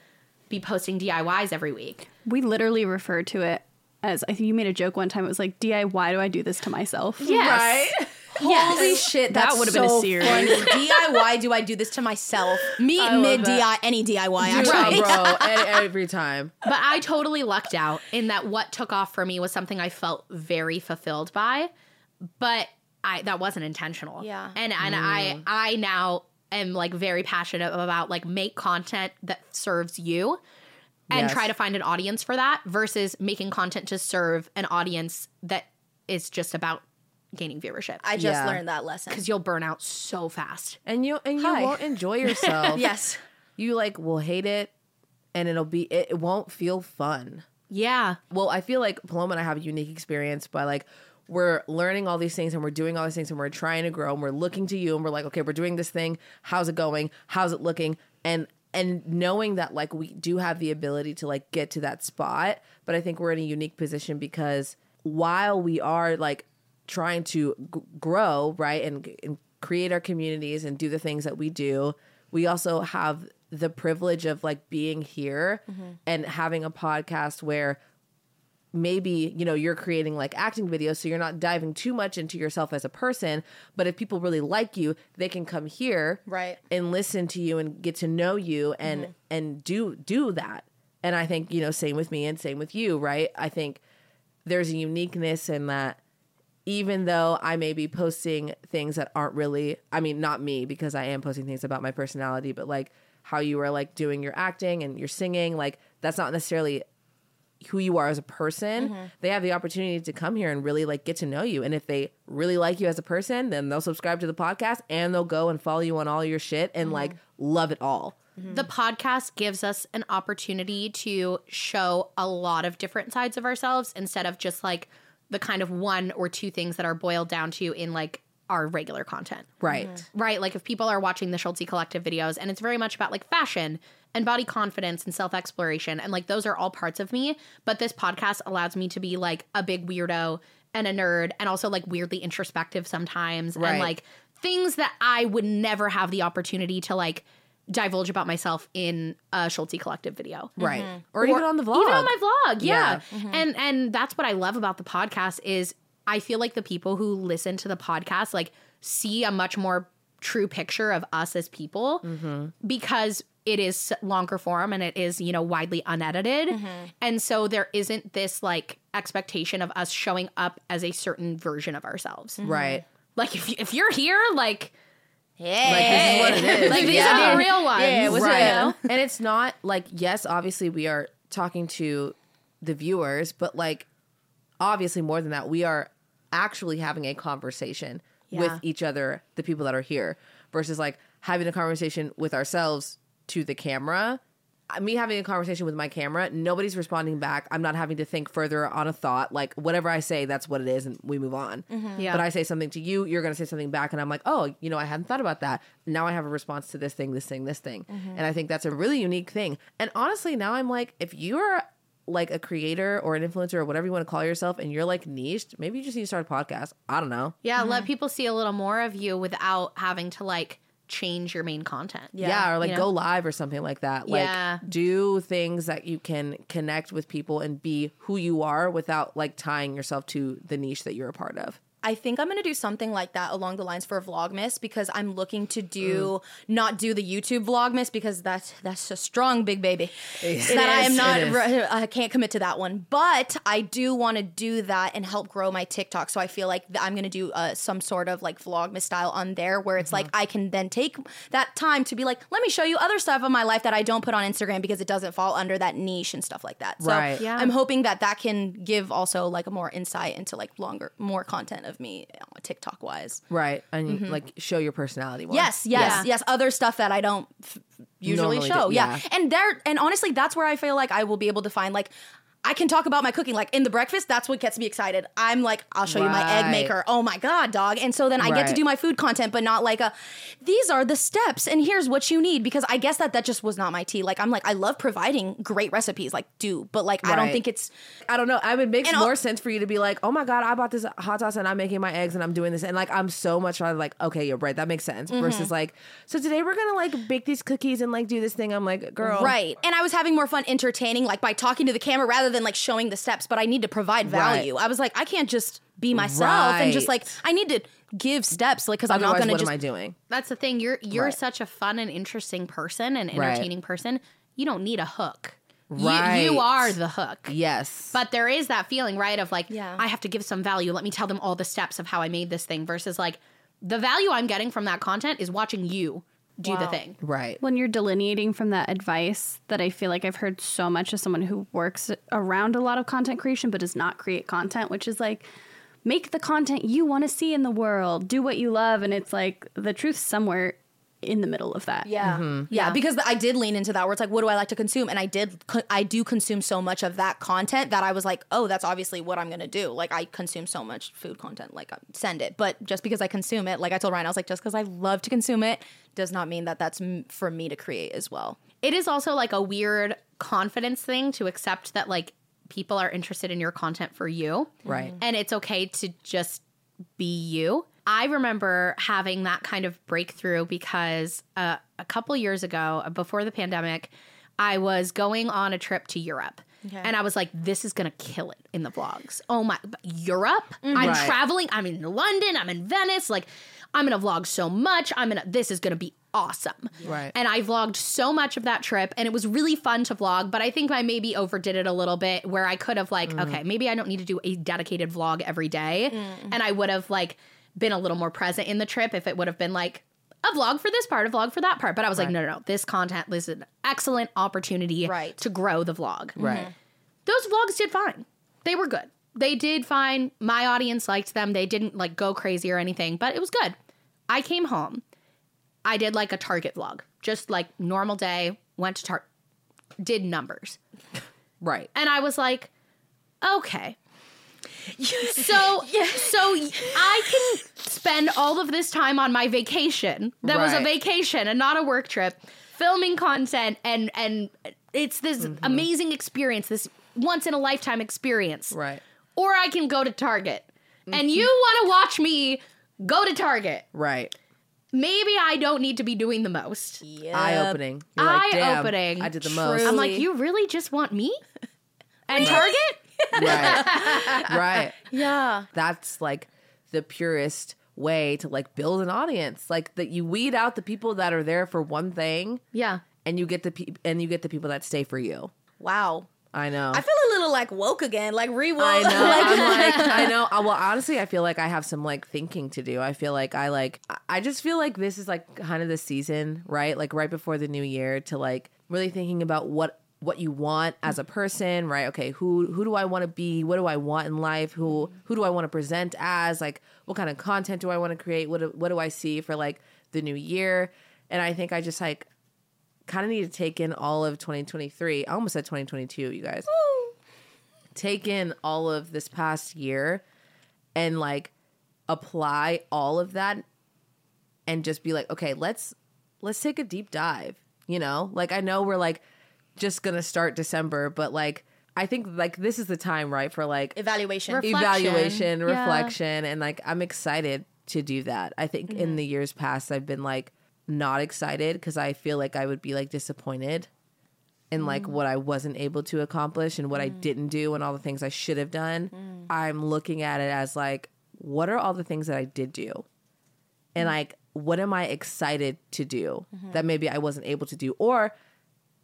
be posting DIYs every week. We literally referred to it as I think you made a joke one time. It was like, "DI, why do I do this to myself?" Yes. Holy shit, That that would've would been a so series. funny. DIY, do I do this to myself? Me mid DIY, any DIY Yeah, actually. bro. e- Every time. but I totally lucked out in that what took off for me was something I felt very fulfilled by, but I that wasn't intentional. Yeah. And and I mm. I now am like very passionate about like make content that serves you and Yes. try to find an audience for that versus making content to serve an audience that is just about gaining viewership. I just Yeah. learned that lesson. because you'll burn out so fast. And you and you Hi. won't enjoy yourself. Yes. You like will hate it and it'll be it, it won't feel fun. Yeah. Well, I feel like Paloma and I have a unique experience by like we're learning all these things and we're doing all these things and we're trying to grow and we're looking to you and we're like, okay, we're doing this thing. How's it going? How's it looking? And and knowing that like we do have the ability to like get to that spot, but I think we're in a unique position because while we are like trying to g- grow, right, and, and create our communities and do the things that we do, we also have the privilege of like being here mm-hmm. and having a podcast where maybe you know you're creating like acting videos so you're not diving too much into yourself as a person but if people really like you they can come here Right. and listen to you and get to know you and mm-hmm. and do do that. And i think you know same with me and same with you right? I think there's a uniqueness in that even though I may be posting things that aren't really, I mean, not me because I am posting things about my personality, but like how you are like doing your acting and your singing, like that's not necessarily who you are as a person. Mm-hmm. They have the opportunity to come here and really like get to know you. And if they really like you as a person, then they'll subscribe to the podcast and they'll go and follow you on all your shit and like mm-hmm. love it all. Mm-hmm. the podcast gives us an opportunity to show a lot of different sides of ourselves instead of just like the kind of one or two things that are boiled down to in like our regular content. Right. Right? Like if people are watching the Schultzzie Collective videos and it's very much about like fashion and body confidence and self exploration and like those are all parts of me, but this podcast allows me to be like a big weirdo and a nerd and also like weirdly introspective sometimes Right. and like things that I would never have the opportunity to like divulge about myself in a Schultzzie Collective video Right. Mm-hmm. Or, even on the vlog. even on my vlog yeah, Yeah. Mm-hmm. and and that's what i love about the podcast is i feel like the people who listen to the podcast like see a much more true picture of us as people mm-hmm. because it is longer form and it is you know widely unedited mm-hmm. and so there isn't this like expectation of us showing up as a certain version of ourselves mm-hmm. Right. like if, if you're here like Like this is what it is. like these Yeah. are the real ones Yeah, what's right. up? and it's not like yes, obviously we are talking to the viewers, but like obviously more than that, we are actually having a conversation with each other, the people that are here, versus like having a conversation with ourselves to the camera. Uh, Me having a conversation with my camera, nobody's responding back. I'm not having to think further on a thought. Like whatever I say, that's what it is, and we move on. Mm-hmm. Yeah. But I say something to you, you're going to say something back, and I'm like, oh, you know, I hadn't thought about that. Now I have a response to this thing, this thing, this thing, mm-hmm. and I think that's a really unique thing. And honestly, now I'm like, if you're like a creator or an influencer or whatever you want to call yourself, and you're like niched, maybe you just need to start a podcast. I don't know. Yeah, let mm-hmm. people see a little more of you without having to like change your main content. Yeah, or like you know? go live or something like that. Like Yeah. do things that you can connect with people and be who you are without like tying yourself to the niche that you're a part of. I think I'm gonna do something like that along the lines for Vlogmas because I'm looking to do not do the YouTube Vlogmas because that's that's a strong big baby. that I am not it is. re- I can't commit to that one, but I do want to do that and help grow my TikTok. So I feel like I'm gonna do uh, some sort of like Vlogmas style on there where it's like Mm-hmm. I can then take that time to be like, let me show you other stuff of my life that I don't put on Instagram because it doesn't fall under that niche and stuff like that. So Right. Yeah. I'm hoping that that can give also like a more insight into like longer, more content of me uh, TikTok wise. Right. And like show your personality more. Yes, yes, Yeah. yes. Other stuff that I don't f- usually Normally show. do- yeah. yeah. and there, and honestly, that's where I feel like I will be able to find like. I can talk about my cooking like in the breakfast. That's what gets me excited. I'm like, I'll show you my egg maker. Oh my god, dog! And so then I get to do my food content, but not like a. These are the steps, and here's what you need because I guess that that just was not my tea. Like I'm like I love providing great recipes, like do, but like I don't think it's I don't know. I would make more I'll- sense for you to be like, oh my God, I bought this hot sauce and I'm making my eggs and I'm doing this. And like, I'm so much rather like, okay, you're right. That makes sense. Mm-hmm. Versus like, so today we're going to like bake these cookies and like do this thing. I'm like, girl. Right. And I was having more fun entertaining, like by talking to the camera rather than like showing the steps, but I need to provide value. I was like, I can't just be myself and just like, I need to give steps, like, because I'm not going to what just. am I doing? That's the thing. You're you're Right. such a fun and interesting person and Right. entertaining person. You don't need a hook. Right. You, you are the hook. Yes. But there is that feeling, right, of like, Yeah. I have to give some value. Let me tell them all the steps of how I made this thing versus like the value I'm getting from that content is watching you do the thing. right. when you're delineating from that advice that I feel like I've heard so much as someone who works around a lot of content creation but does not create content, which is like make the content you want to see in the world, do what you love, and it's like the truth somewhere in the middle of that. Yeah. yeah, because I did lean into that where it's like, what do I like to consume? And I did, I do consume so much of that content that I was like, oh, that's obviously what I'm gonna do. Like, I consume so much food content, like, uh, send it. But just because I consume it, like I told Riayn, I was like, just because I love to consume it does not mean that that's m- for me to create as well. It is also like a weird confidence thing to accept that like people are interested in your content for you. Right. And it's okay to just be you. I remember having that kind of breakthrough because uh, a couple years ago, uh, before the pandemic, I was going on a trip to Europe. And I was like, this is going to kill it in the vlogs. Oh my, but Europe? I'm Right. traveling. I'm in London. I'm in Venice. Like, I'm going to vlog so much. I'm going to, this is going to be awesome. Right. And I vlogged so much of that trip and it was really fun to vlog, but I think I maybe overdid it a little bit where I could have like, okay, maybe I don't need to do a dedicated vlog every day. And I would have like been a little more present in the trip if it would have been like a vlog for this part, a vlog for that part. But I was like, no, no, no. This content this is an excellent opportunity Right. to grow the vlog. Mm-hmm. Right. Those vlogs did fine. They were good. They did fine. My audience liked them. They didn't like go crazy or anything, but it was good. I came home. I did like a Target vlog. just like normal day, went to Target, did numbers. Right. And I was like, okay. So, so I can spend all of this time on my vacation. That was a vacation and not a work trip, filming content and and it's this Mm-hmm. amazing experience, this once in a lifetime experience. Right. Or I can go to Target. Mm-hmm. And you want to watch me go to Target. Right. Maybe I don't need to be doing the most. Eye opening. Like, Eye-opening. I did the most. I'm like, you really just want me? And Target? Right. right. Yeah. That's like the purest way to like build an audience. Like that you weed out the people that are there for one thing Yeah. and you get the pe- and you get the people that stay for you. Wow. I know. I feel a little like woke again, like rewoke. I know. I'm like, I know. Uh, Well, honestly, I feel like I have some like thinking to do. I feel like I like, I just feel like this is like kind of the season, right? Like right before the new year to like really thinking about what what you want as a person, right? Okay, who who do I want to be? What do I want in life? Who who do I want to present as? Like, what kind of content do I want to create? What do, what do I see for like the new year? And I think I just like kind of need to take in all of 2023. I almost said 2022, you guys take in all of this past year and like apply all of that and just be like okay let's let's take a deep dive you know like i know we're like just gonna start december but like i think like this is the time right for like Evaluation. Reflection. evaluation Yeah. reflection and like i'm excited to do that. I think in mm-hmm. the years past i've been like not excited because i feel like i would be like disappointed in like mm. what i wasn't able to accomplish and what i mm. didn't do and all the things i should have done. Mm. I'm looking at it as like what are all the things that i did do? And like what am i excited to do mm-hmm. that maybe i wasn't able to do? Or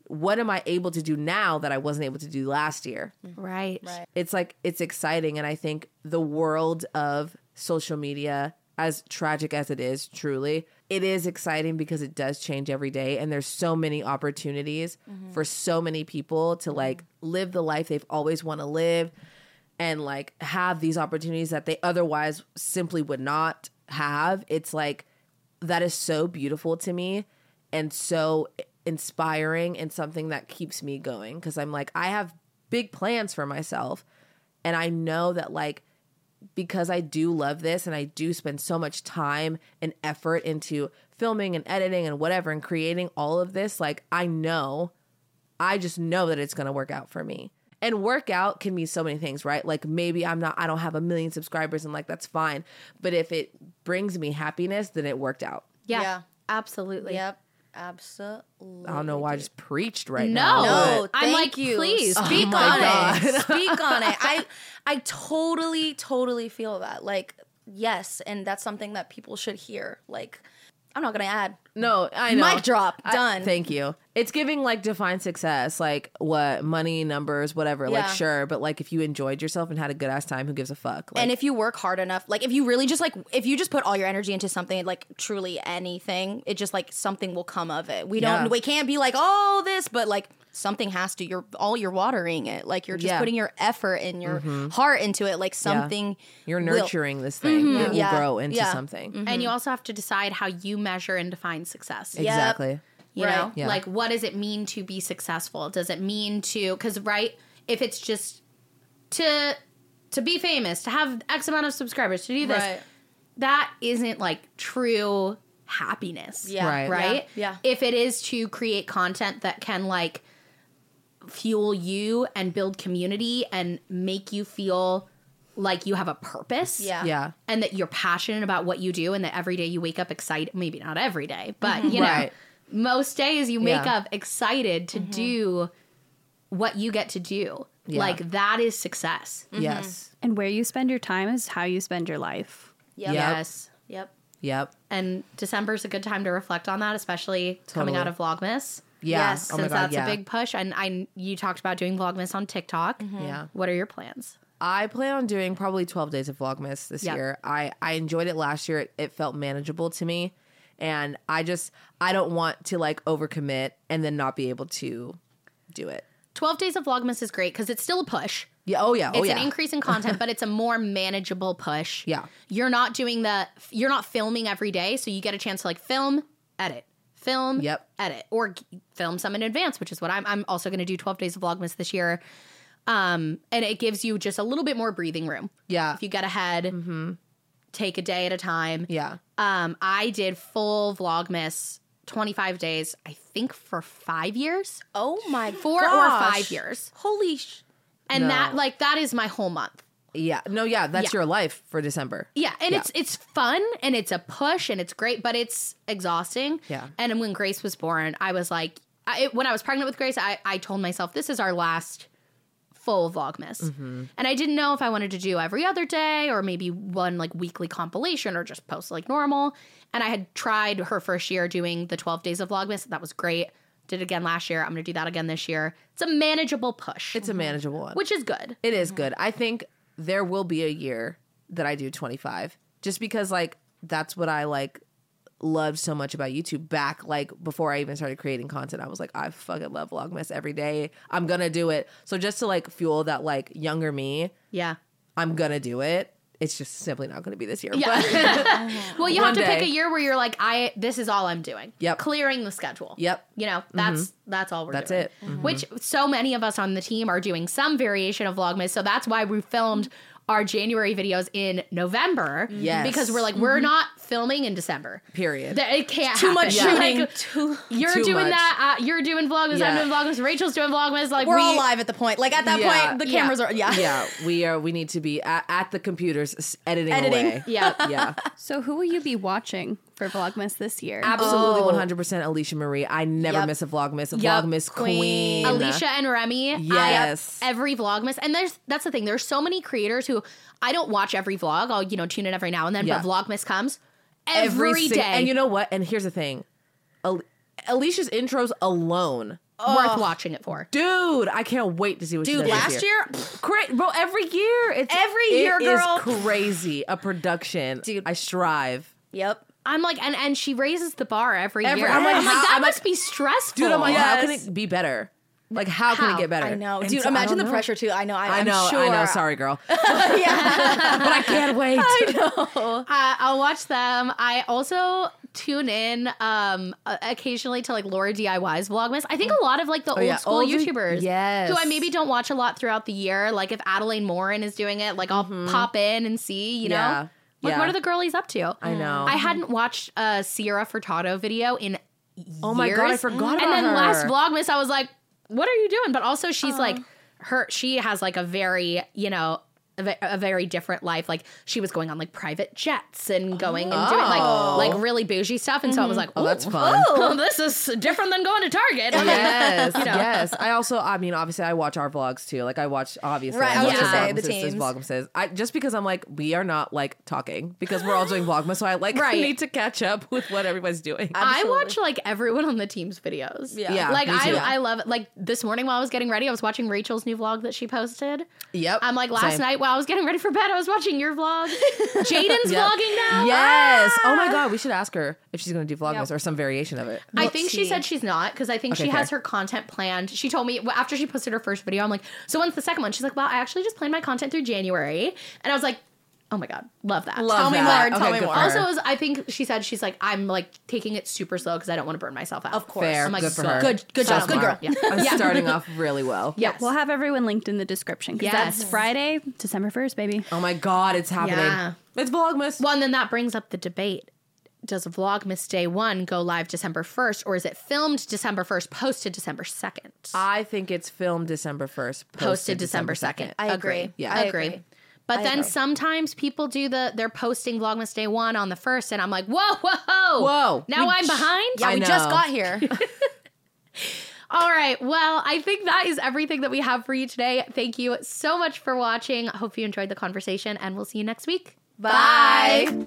what am i able to do now that i wasn't able to do last year Right. right. it's like it's exciting and i think the world of social media as tragic as it is truly it is exciting because it does change every day and there's so many opportunities mm-hmm. for so many people to mm-hmm. like live the life they've always want to live and like have these opportunities that they otherwise simply would not have it's like that is so beautiful to me and so inspiring and something that keeps me going because I'm like I have big plans for myself and I know that like because I do love this and I do spend so much time and effort into filming and editing and whatever and creating all of this like I know I just know that it's going to work out for me. And workout can mean so many things, right? Like maybe I'm not I don't have a million subscribers and like that's fine, but if it brings me happiness, then it worked out. Yeah. Yeah. Absolutely. Yep. Absolutely. I don't know why I just preached right No. now. No, but- I'm like, you. please, speak speak my on God. it. Speak on it. I I totally totally feel that. Like yes, and that's something that people should hear. Like I'm not gonna add. No, I know. Mic drop. I- Done. thank you. It's giving like defined success, like what money, numbers, whatever. Like Yeah. sure, but like if you enjoyed yourself and had a good ass time, who gives a fuck? Like, and if you work hard enough, like if you really just like if you just put all your energy into something, like truly anything, it just like something will come of it. We don't Yeah. we can't be like, oh this, but like something has to. You're all you're watering it. Like you're just Yeah. putting your effort and your mm-hmm. heart into it. Like something you're will- nurturing this thing, mm-hmm. it will Yeah. grow into Yeah. something. And you mm-hmm. also have to decide how you measure and define success. Yeah. Exactly. You Right. know, Yeah. like what does it mean to be successful? Does it mean to because right? If it's just to to be famous, to have X amount of subscribers, to do this, Right. that isn't like true happiness. Yeah. Right. Right? Yeah. If it is to create content that can like fuel you and build community and make you feel like you have a purpose. Yeah. Yeah. And that you're passionate about what you do and that every day you wake up excited, maybe not every day, but mm-hmm. you know, Right. most days you wake Yeah. up excited to mm-hmm. do what you get to do. Yeah. Like that is success. Mm-hmm. Yes. And where you spend your time is how you spend your life. Yep. Yep. Yes. Yep. Yep. And December's a good time to reflect on that, especially coming out of Vlogmas. Yeah. Yes, oh since god. that's yeah. a big push. And I you talked about doing Vlogmas on TikTok. Yeah. What are your plans? I plan on doing probably 12 days of Vlogmas this Yeah. year. I, I enjoyed it last year. It, it felt manageable to me. And I just, I don't want to like overcommit and then not be able to do it. 12 days of Vlogmas is great because it's still a push. Yeah. Oh, yeah. Oh, It's yeah. an increase in content, but it's a more manageable push. Yeah. You're not doing the, you're not filming every day. So you get a chance to like film, edit, film, Yep. edit, or g- film some in advance, which is what I'm. I'm also going to do 12 days of Vlogmas this year. Um, and it gives you just a little bit more breathing room. Yeah. If you get ahead, take a day at a time. Yeah. Um, I did full Vlogmas 25 days, I think for five years, Oh my four or five years. Holy sh- And No. that, like, that is my whole month. Yeah. No, yeah, that's Yeah. your life for December. Yeah, and Yeah. it's it's fun and it's a push and it's great, but it's exhausting. Yeah. And when Grace was born, I was like, I, when I was pregnant with Grace, I, I told myself this is our last full Vlogmas, Mm-hmm. and I didn't know if I wanted to do every other day or maybe one like weekly compilation or just post like normal. And I had tried her first year doing the twelve days of Vlogmas. That was great. Did it again last year. I'm going to do that again this year. It's a manageable push, It's a manageable one. which is good. It is good. I think there will be a year that I do 25 just because like that's what I like loved so much about YouTube back like before I even started creating content. I was like I fucking love Vlogmas every day. I'm to do it. So just to like fuel that like younger me, Yeah. I'm to do it. It's just simply not to be this year. Yeah. But Well, you have to pick a year where you're like, I this is all I'm doing. Yep. Clearing the schedule. Yep. You know, that's that's all we're doing. That's doing. it. Mm-hmm. Which so many of us on the team are doing some variation of Vlogmas. So that's why we filmed our January videos in November. Yes. Because we're like, we're not filming in December. period. That- It can't too much happen. shooting. Like, too, you're Too doing much. that. Uh, you're doing Vlogmas. I'm doing Vlogmas. Rachel's doing Vlogmas. Like we're we, all live at the point. Like at that Yeah. point, the Yeah. cameras are yeah. yeah, we are we need to be at, at the computers editing Editing. away. Yeah. Yeah. So who will you be watching for Vlogmas this year? Absolutely, Oh. one hundred percent. Alisha Marie. I never Yep. miss a vlogmas. A Yep. vlogmas Queen. queen. Alisha and Remi. Yes. I, every Vlogmas. And there's that's the thing. There's so many creators who I don't watch every vlog. I'll, you know, tune in every now and then, Yeah. but Vlogmas comes every sing- And you know what? And here's the thing. Al- Alisha's intros alone, worth watching it for. dude. I can't wait to see what she Dude, does last this year, Great, bro. Every year, it's Every it year, is girl. crazy. A production, Dude. I strive. yep. I'm like, and and she raises the bar every, Every- year. I'm like, I'm like, how- that I'm must like- be stressful. Dude, I'm like, how can Yes. it be better? Like, how, can How? it get better? I know, And dude. so imagine the know. pressure too. I know. I, I I'm know, Sure. I know. Sorry, girl. yeah. but I can't wait. Uh, I'll watch them. I also tune in um uh, occasionally to like LaurDIY's Vlogmas. I think a lot of like the old Oh, yeah. school Old- YouTubers, yes. who I maybe don't watch a lot throughout the year. Like if Adelaine Morin is doing it, like I'll pop in and see. You know, Mm-hmm. Yeah. like Yeah. what are the girlies up to? I know. I hadn't watched a Sierra Furtado video in Oh my God, I years. forgot And then her. last Vlogmas, I was like, "What are you doing?" But also, she's like, Uh. her she has like a very you know. A, very different life. Like she was going on like private jets and going and doing Oh. like like really bougie stuff. And so I was mm-hmm. like, Oh, that's fun. oh, this is different than going to Target. yes, You know. yes. I also, I mean, obviously, I watch our vlogs too. Like, I watch obviously, Right, I I was watch gonna say, the there's teams. Vlogmases. I just because I'm like, we are not like talking because we're all doing Vlogmas, so I like Right. need to catch up with what everybody's doing. I watch like everyone on the team's videos. Yeah. Yeah, like I, too. I love it. Like this morning while I was getting ready, I was watching Rachel's new vlog that she posted. yep. I'm like last Same. night while I was getting ready for bed, I was watching your vlog. Jaden's Yep. vlogging now. Yes. Oh Ah! my god, we should ask her if she's going to do Vlogmas or some variation of it. I think she said she's not because I think Okay, she has her content planned. She told me after she posted her first video, I'm like, so when's the second one? She's like, well, I actually just planned my content through January, and I was like, oh my god, love that. Love Tell me that. more, tell Okay, me more. Also, it was- I think she said she's like, I'm like taking it super slow because I don't want to burn myself out. Of course. Fair. I'm like, good for so- her. Good, good So job, good girl. Yeah. I'm Yeah. starting off really well. Yes. We'll have everyone linked in the description because Yes. that's Friday, December 1st, baby. Oh my god, it's happening. Yeah. It's Vlogmas. Well, and then that brings up the debate. Does Vlogmas Day 1 go live December 1st, or is it filmed December 1st, posted December 2nd? I think it's filmed December 1st, posted December 2nd. I agree. Yeah. I agree. agree. But I then agree. sometimes people do the they're posting Vlogmas Day 1 on the 1st and I'm like, "Whoa, whoa. Whoa. Now We I'm j- behind?" Yeah, I we just got here. All right. Well, I think that is everything that we have for you today. Thank you so much for watching. I hope you enjoyed the conversation and we'll see you next week. Bye.